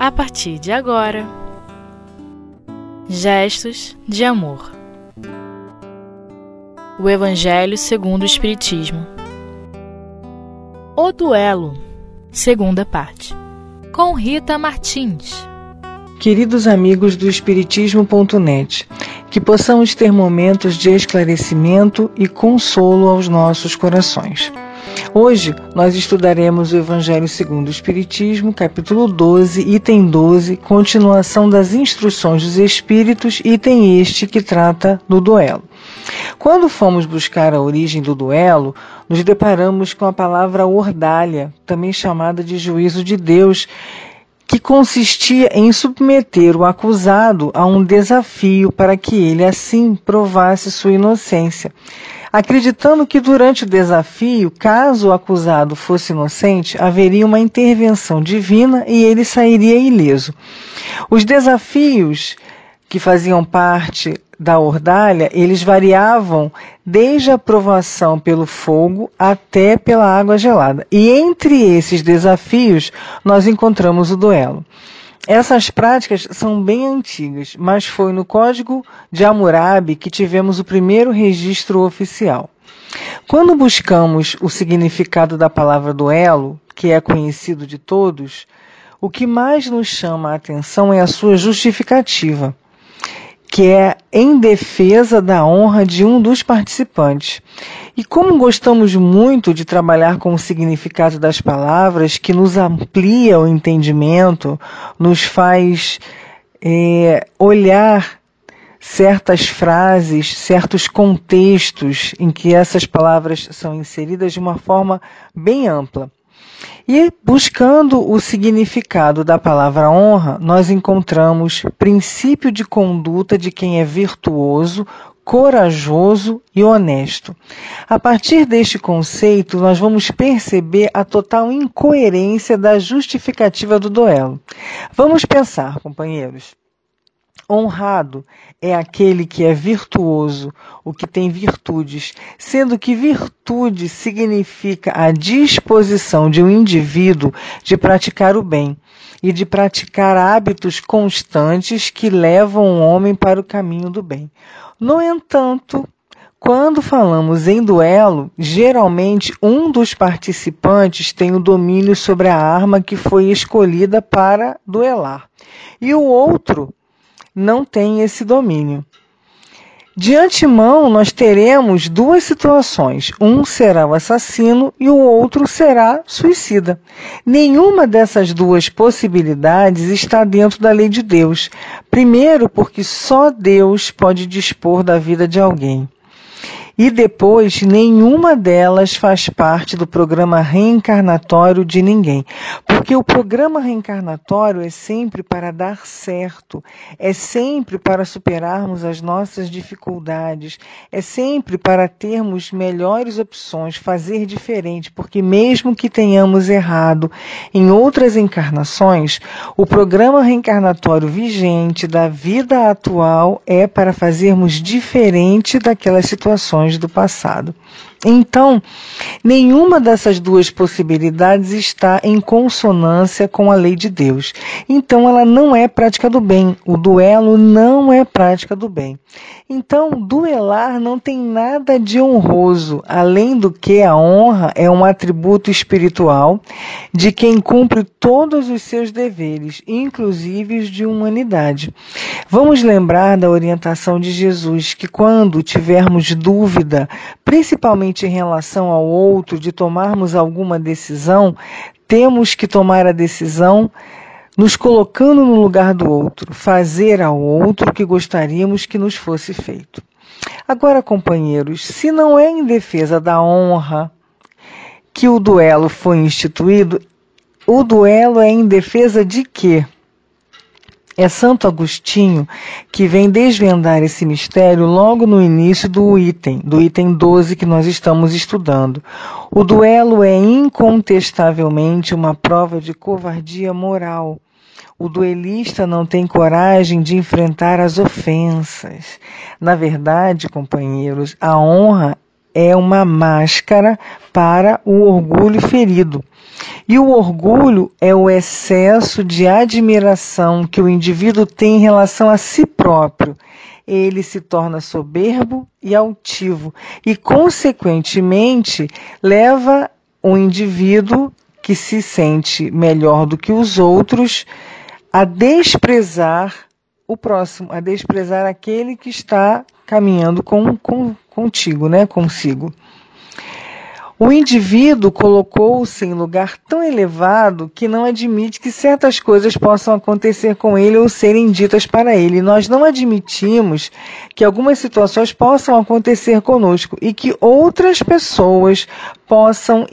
a partir de agora. Gestos de amor. O Evangelho segundo o Espiritismo. O duelo, segunda parte. Com Rita Martins. Queridos amigos do Espiritismo.net, que possamos ter momentos de esclarecimento e consolo aos nossos corações. Hoje nós estudaremos o Evangelho segundo o Espiritismo, capítulo 12, item 12, continuação das instruções dos Espíritos, item este que trata do duelo. Quando fomos buscar a origem do duelo, nos deparamos com a palavra ordalha, também chamada de juízo de Deus, que consistia em submeter o acusado a um desafio para que ele assim provasse sua inocência. Acreditando que durante o desafio, caso o acusado fosse inocente, haveria uma intervenção divina e ele sairia ileso. Os desafios que faziam parte da ordalha, eles variavam desde a provação pelo fogo até pela água gelada. E entre esses desafios, nós encontramos o duelo. Essas práticas são bem antigas, mas foi no Código de Hammurabi que tivemos o primeiro registro oficial. Quando buscamos o significado da palavra duelo, que é conhecido de todos, o que mais nos chama a atenção é a sua justificativa que é em defesa da honra de um dos participantes. E como gostamos muito de trabalhar com o significado das palavras, que nos amplia o entendimento, nos faz é, olhar certas frases, certos contextos em que essas palavras são inseridas de uma forma bem ampla. E buscando o significado da palavra honra, nós encontramos princípio de conduta de quem é virtuoso, corajoso e honesto. A partir deste conceito, nós vamos perceber a total incoerência da justificativa do duelo. Vamos pensar, companheiros. Honrado é aquele que é virtuoso, o que tem virtudes, sendo que virtude significa a disposição de um indivíduo de praticar o bem e de praticar hábitos constantes que levam o homem para o caminho do bem. No entanto, quando falamos em duelo, geralmente um dos participantes tem o domínio sobre a arma que foi escolhida para duelar, e o outro não tem esse domínio. De antemão, nós teremos duas situações: um será o assassino e o outro será suicida. Nenhuma dessas duas possibilidades está dentro da lei de Deus. Primeiro, porque só Deus pode dispor da vida de alguém. E depois, nenhuma delas faz parte do programa reencarnatório de ninguém. Porque o programa reencarnatório é sempre para dar certo, é sempre para superarmos as nossas dificuldades, é sempre para termos melhores opções, fazer diferente. Porque, mesmo que tenhamos errado em outras encarnações, o programa reencarnatório vigente da vida atual é para fazermos diferente daquelas situações do passado. Então, nenhuma dessas duas possibilidades está em consonância com a lei de Deus. Então, ela não é prática do bem. O duelo não é prática do bem. Então, duelar não tem nada de honroso, além do que a honra é um atributo espiritual de quem cumpre todos os seus deveres, inclusive os de humanidade. Vamos lembrar da orientação de Jesus que quando tivermos dúvida, principalmente em relação ao outro, de tomarmos alguma decisão, temos que tomar a decisão nos colocando no lugar do outro, fazer ao outro o que gostaríamos que nos fosse feito. Agora, companheiros, se não é em defesa da honra que o duelo foi instituído, o duelo é em defesa de quê? É Santo Agostinho que vem desvendar esse mistério logo no início do item, do item 12 que nós estamos estudando. O duelo é incontestavelmente uma prova de covardia moral. O duelista não tem coragem de enfrentar as ofensas. Na verdade, companheiros, a honra é uma máscara para o orgulho ferido. E o orgulho é o excesso de admiração que o indivíduo tem em relação a si próprio. Ele se torna soberbo e altivo e, consequentemente, leva o indivíduo que se sente melhor do que os outros a desprezar o próximo, a desprezar aquele que está caminhando com, com, contigo, né, consigo. O indivíduo colocou-se em lugar tão elevado que não admite que certas coisas possam acontecer com ele ou serem ditas para ele. Nós não admitimos que algumas situações possam acontecer conosco e que outras pessoas possam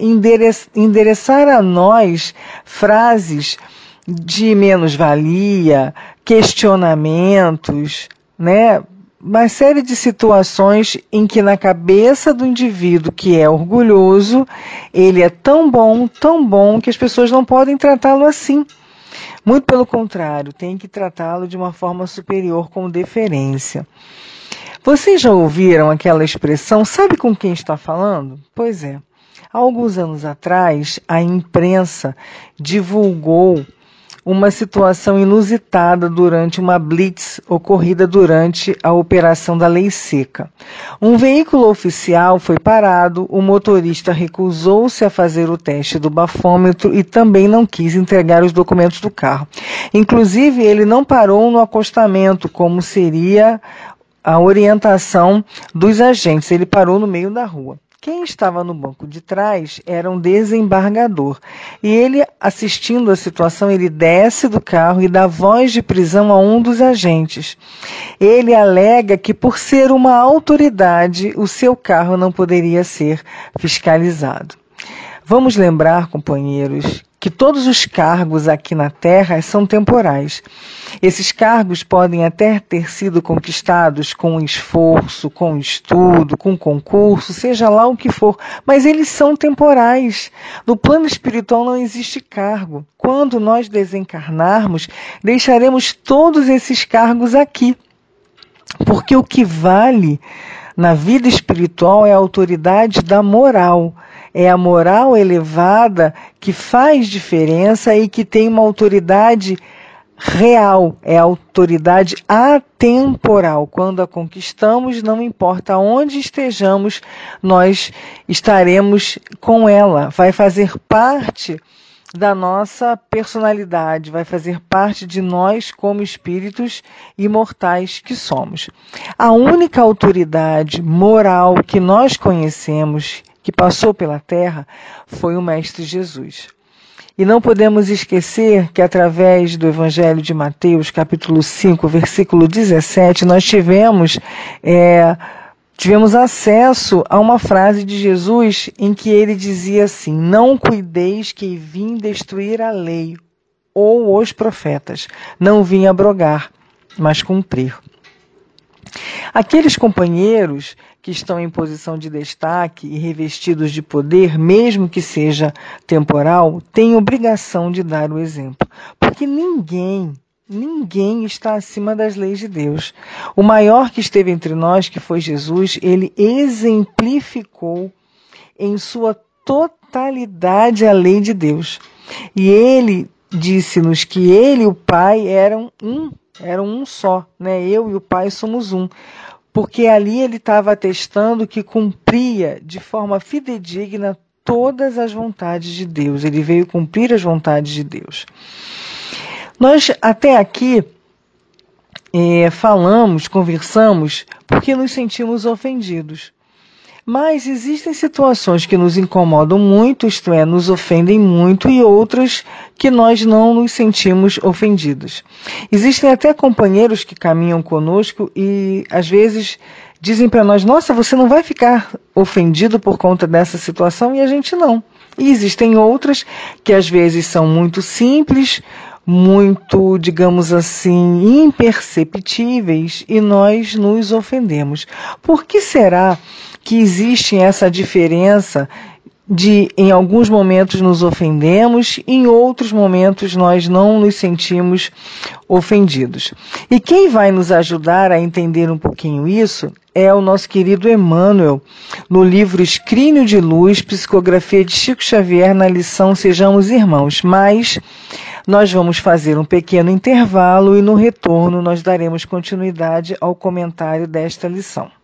endereçar a nós frases de menos-valia, questionamentos, né? Uma série de situações em que na cabeça do indivíduo que é orgulhoso, ele é tão bom, tão bom que as pessoas não podem tratá-lo assim. Muito pelo contrário, tem que tratá-lo de uma forma superior com deferência. Vocês já ouviram aquela expressão, sabe com quem está falando? Pois é. Há alguns anos atrás, a imprensa divulgou uma situação inusitada durante uma blitz ocorrida durante a operação da Lei Seca. Um veículo oficial foi parado, o motorista recusou-se a fazer o teste do bafômetro e também não quis entregar os documentos do carro. Inclusive, ele não parou no acostamento, como seria a orientação dos agentes, ele parou no meio da rua. Quem estava no banco de trás era um desembargador. E ele, assistindo a situação, ele desce do carro e dá voz de prisão a um dos agentes. Ele alega que, por ser uma autoridade, o seu carro não poderia ser fiscalizado. Vamos lembrar, companheiros, que todos os cargos aqui na Terra são temporais. Esses cargos podem até ter sido conquistados com esforço, com estudo, com concurso, seja lá o que for, mas eles são temporais. No plano espiritual não existe cargo. Quando nós desencarnarmos, deixaremos todos esses cargos aqui. Porque o que vale na vida espiritual é a autoridade da moral é a moral elevada que faz diferença e que tem uma autoridade real, é a autoridade atemporal. Quando a conquistamos, não importa onde estejamos, nós estaremos com ela. Vai fazer parte da nossa personalidade, vai fazer parte de nós como espíritos imortais que somos. A única autoridade moral que nós conhecemos que passou pela terra foi o Mestre Jesus. E não podemos esquecer que através do Evangelho de Mateus, capítulo 5, versículo 17, nós tivemos, é, tivemos acesso a uma frase de Jesus em que ele dizia assim: Não cuideis que vim destruir a lei ou os profetas, não vim abrogar, mas cumprir. Aqueles companheiros que estão em posição de destaque e revestidos de poder, mesmo que seja temporal, têm obrigação de dar o exemplo. Porque ninguém, ninguém está acima das leis de Deus. O maior que esteve entre nós, que foi Jesus, ele exemplificou em sua totalidade a lei de Deus. E ele disse-nos que ele e o Pai eram um, eram um só, né? Eu e o Pai somos um porque ali ele estava atestando que cumpria de forma fidedigna todas as vontades de Deus. Ele veio cumprir as vontades de Deus. Nós até aqui é, falamos, conversamos, porque nos sentimos ofendidos. Mas existem situações que nos incomodam muito, isto é, nos ofendem muito, e outras que nós não nos sentimos ofendidos. Existem até companheiros que caminham conosco e às vezes dizem para nós: Nossa, você não vai ficar ofendido por conta dessa situação, e a gente não. E existem outras que às vezes são muito simples, muito, digamos assim, imperceptíveis e nós nos ofendemos. Por que será que existe essa diferença de em alguns momentos nos ofendemos, em outros momentos nós não nos sentimos ofendidos. E quem vai nos ajudar a entender um pouquinho isso é o nosso querido Emmanuel, no livro Escrínio de Luz, Psicografia de Chico Xavier, na lição Sejamos Irmãos. Mas nós vamos fazer um pequeno intervalo e no retorno nós daremos continuidade ao comentário desta lição.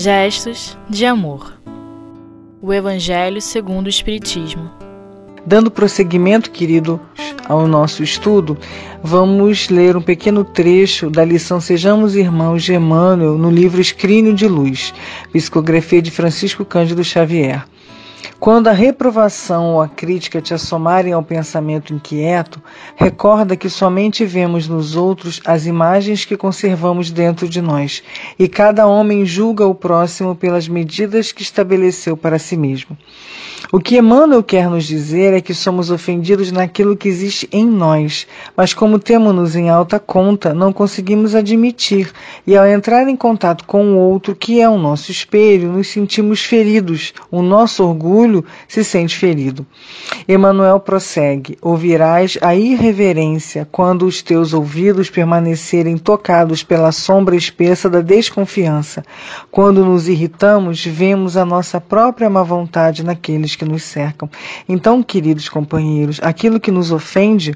Gestos de amor. O Evangelho segundo o Espiritismo. Dando prosseguimento, queridos, ao nosso estudo, vamos ler um pequeno trecho da lição Sejamos Irmãos de Emmanuel no livro Escrínio de Luz, psicografia de Francisco Cândido Xavier. Quando a reprovação ou a crítica te assomarem ao pensamento inquieto, recorda que somente vemos nos outros as imagens que conservamos dentro de nós, e cada homem julga o próximo pelas medidas que estabeleceu para si mesmo. O que Emmanuel quer nos dizer é que somos ofendidos naquilo que existe em nós, mas como temos-nos em alta conta, não conseguimos admitir, e ao entrar em contato com o outro, que é o nosso espelho, nos sentimos feridos, o nosso orgulho se sente ferido. Emmanuel prossegue: Ouvirás a irreverência quando os teus ouvidos permanecerem tocados pela sombra espessa da desconfiança. Quando nos irritamos, vemos a nossa própria má vontade naqueles que nos cercam. Então, queridos companheiros, aquilo que nos ofende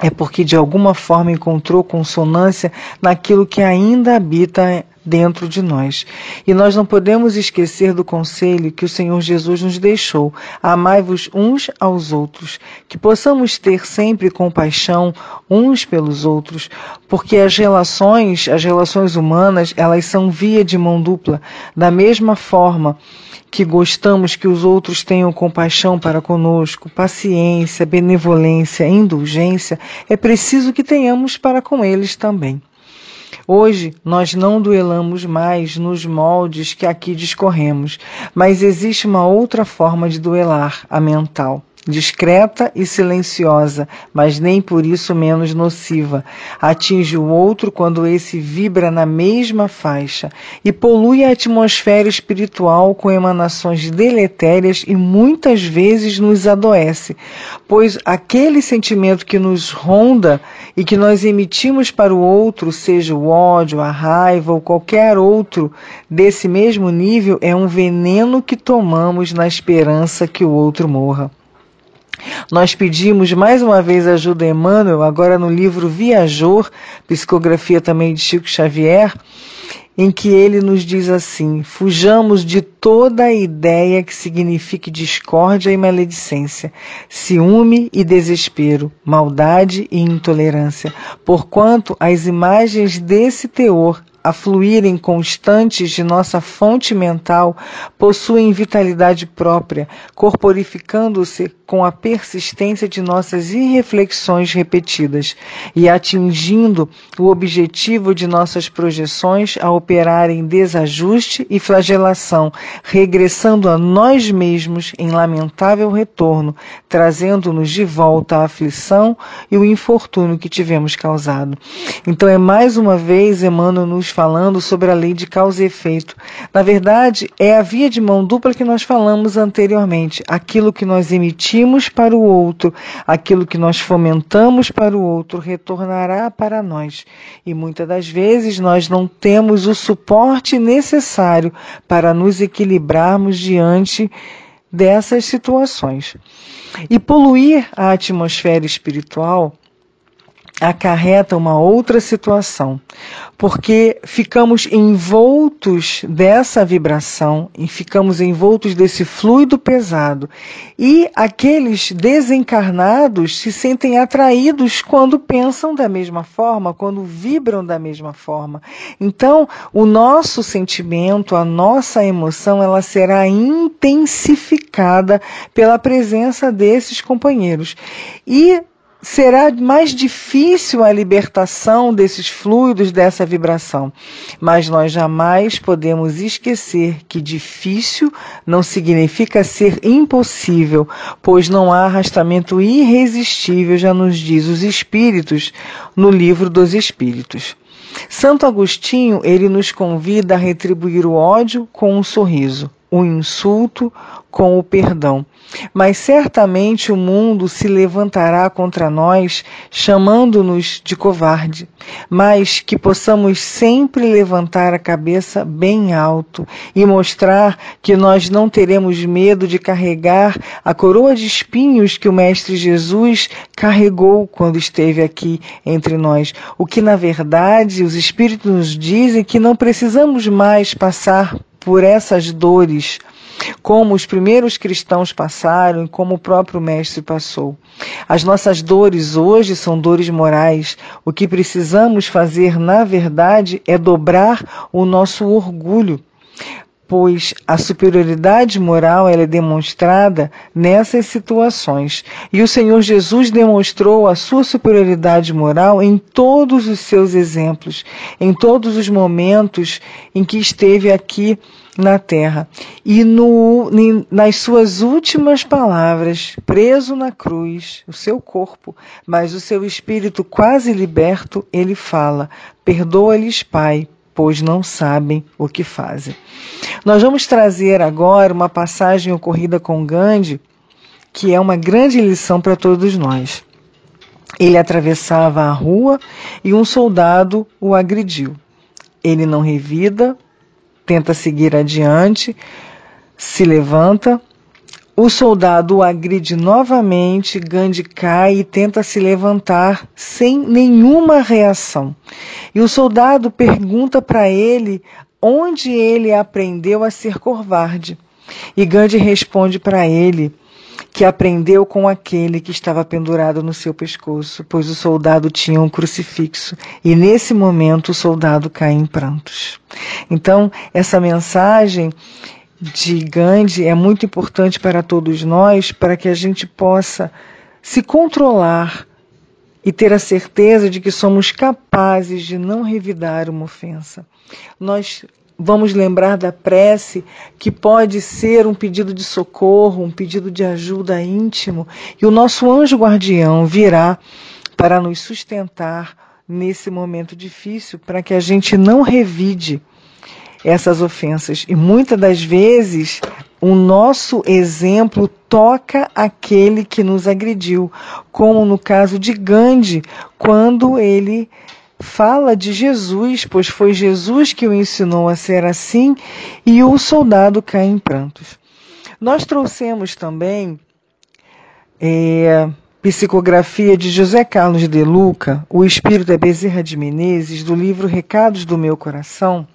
é porque de alguma forma encontrou consonância naquilo que ainda habita dentro de nós. E nós não podemos esquecer do conselho que o Senhor Jesus nos deixou: amai-vos uns aos outros, que possamos ter sempre compaixão uns pelos outros, porque as relações, as relações humanas, elas são via de mão dupla, da mesma forma que gostamos que os outros tenham compaixão para conosco, paciência, benevolência, indulgência, é preciso que tenhamos para com eles também. Hoje nós não duelamos mais nos moldes que aqui discorremos, mas existe uma outra forma de duelar, a mental discreta e silenciosa, mas nem por isso menos nociva. Atinge o outro quando esse vibra na mesma faixa e polui a atmosfera espiritual com emanações deletérias e muitas vezes nos adoece, pois aquele sentimento que nos ronda e que nós emitimos para o outro, seja o ódio, a raiva ou qualquer outro desse mesmo nível, é um veneno que tomamos na esperança que o outro morra. Nós pedimos mais uma vez ajuda a Emmanuel, agora no livro Viajor, psicografia também de Chico Xavier, em que ele nos diz assim: fujamos de toda ideia que signifique discórdia e maledicência, ciúme e desespero, maldade e intolerância, porquanto as imagens desse teor a fluírem constantes de nossa fonte mental, possuem vitalidade própria, corporificando-se com a persistência de nossas irreflexões repetidas e atingindo o objetivo de nossas projeções a operar em desajuste e flagelação, regressando a nós mesmos em lamentável retorno, trazendo-nos de volta a aflição e o infortúnio que tivemos causado. Então é mais uma vez Emmanuel nos falando sobre a lei de causa e efeito. Na verdade, é a via de mão dupla que nós falamos anteriormente. Aquilo que nós emitimos para o outro, aquilo que nós fomentamos para o outro, retornará para nós. E muitas das vezes nós não temos o suporte necessário para nos equilibrarmos diante dessas situações. E poluir a atmosfera espiritual acarreta uma outra situação, porque ficamos envoltos dessa vibração e ficamos envoltos desse fluido pesado. E aqueles desencarnados se sentem atraídos quando pensam da mesma forma, quando vibram da mesma forma. Então, o nosso sentimento, a nossa emoção, ela será intensificada pela presença desses companheiros. E será mais difícil a libertação desses fluidos, dessa vibração. Mas nós jamais podemos esquecer que difícil não significa ser impossível, pois não há arrastamento irresistível, já nos diz os Espíritos no livro dos Espíritos. Santo Agostinho, ele nos convida a retribuir o ódio com um sorriso o insulto com o perdão. Mas certamente o mundo se levantará contra nós, chamando-nos de covarde, mas que possamos sempre levantar a cabeça bem alto e mostrar que nós não teremos medo de carregar a coroa de espinhos que o Mestre Jesus carregou quando esteve aqui entre nós. O que, na verdade, os Espíritos nos dizem que não precisamos mais passar por essas dores como os primeiros cristãos passaram e como o próprio Mestre passou. As nossas dores hoje são dores morais. O que precisamos fazer, na verdade, é dobrar o nosso orgulho pois a superioridade moral é demonstrada nessas situações. E o Senhor Jesus demonstrou a sua superioridade moral em todos os seus exemplos, em todos os momentos em que esteve aqui na terra. E no, nas suas últimas palavras, preso na cruz, o seu corpo, mas o seu espírito quase liberto, ele fala: Perdoa-lhes, Pai, pois não sabem o que fazem. Nós vamos trazer agora uma passagem ocorrida com Gandhi, que é uma grande lição para todos nós. Ele atravessava a rua e um soldado o agrediu. Ele não revida, tenta seguir adiante, se levanta. O soldado o agride novamente, Gandhi cai e tenta se levantar sem nenhuma reação. E o soldado pergunta para ele onde ele aprendeu a ser covarde. E Gandhi responde para ele que aprendeu com aquele que estava pendurado no seu pescoço, pois o soldado tinha um crucifixo e nesse momento o soldado cai em prantos. Então, essa mensagem de Gandhi é muito importante para todos nós, para que a gente possa se controlar e ter a certeza de que somos capazes de não revidar uma ofensa. Nós Vamos lembrar da prece, que pode ser um pedido de socorro, um pedido de ajuda íntimo, e o nosso anjo guardião virá para nos sustentar nesse momento difícil, para que a gente não revide essas ofensas. E muitas das vezes o nosso exemplo toca aquele que nos agrediu, como no caso de Gandhi, quando ele fala de Jesus, pois foi Jesus que o ensinou a ser assim, e o soldado cai em prantos. Nós trouxemos também é, psicografia de José Carlos de Luca, o espírito da Bezerra de Menezes, do livro Recados do Meu Coração,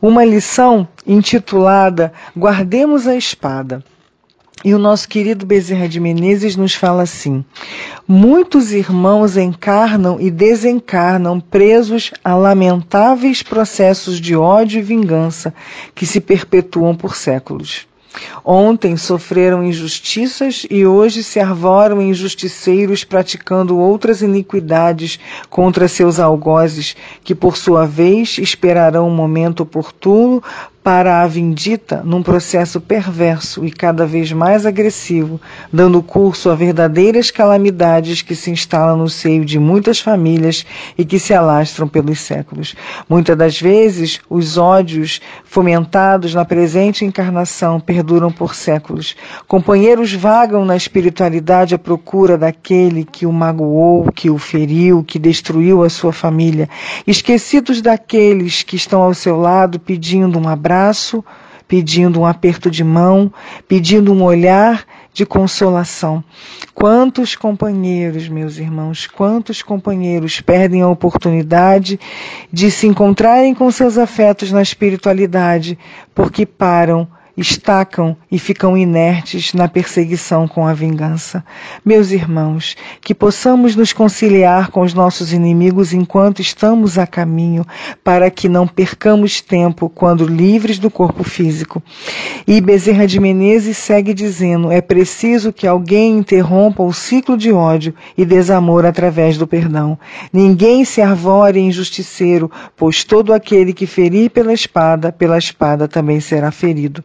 uma lição intitulada Guardemos a Espada. E o nosso querido Bezerra de Menezes nos fala assim: Muitos irmãos encarnam e desencarnam presos a lamentáveis processos de ódio e vingança que se perpetuam por séculos. Ontem sofreram injustiças e hoje se arvoram em justiceiros praticando outras iniquidades contra seus algozes, que por sua vez esperarão um momento oportuno para a vindita num processo perverso e cada vez mais agressivo, dando curso a verdadeiras calamidades que se instalam no seio de muitas famílias e que se alastram pelos séculos. Muitas das vezes, os ódios fomentados na presente encarnação perduram por séculos. Companheiros vagam na espiritualidade à procura daquele que o magoou, que o feriu, que destruiu a sua família, esquecidos daqueles que estão ao seu lado pedindo um abraço abraço, pedindo um aperto de mão, pedindo um olhar de consolação. Quantos companheiros, meus irmãos, quantos companheiros perdem a oportunidade de se encontrarem com seus afetos na espiritualidade porque param estacam e ficam inertes na perseguição com a vingança. Meus irmãos, que possamos nos conciliar com os nossos inimigos enquanto estamos a caminho, para que não percamos tempo quando livres do corpo físico. E Bezerra de Menezes segue dizendo: é preciso que alguém interrompa o ciclo de ódio e desamor através do perdão. Ninguém se arvore em justiceiro, pois todo aquele que ferir pela espada, pela espada também será ferido.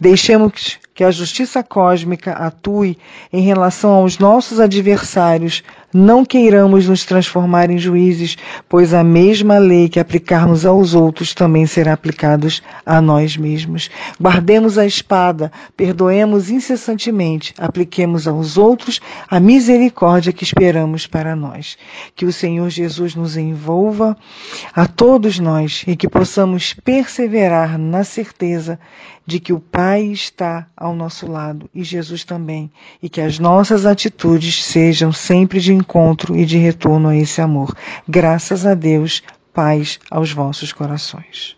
Deixemos que a justiça cósmica atue em relação aos nossos adversários não queiramos nos transformar em juízes, pois a mesma lei que aplicarmos aos outros também será aplicada a nós mesmos. Guardemos a espada, perdoemos incessantemente, apliquemos aos outros a misericórdia que esperamos para nós. Que o Senhor Jesus nos envolva a todos nós e que possamos perseverar na certeza de que o Pai está ao nosso lado e Jesus também, e que as nossas atitudes sejam sempre de encontro e de retorno a esse amor. Graças a Deus, paz aos vossos corações.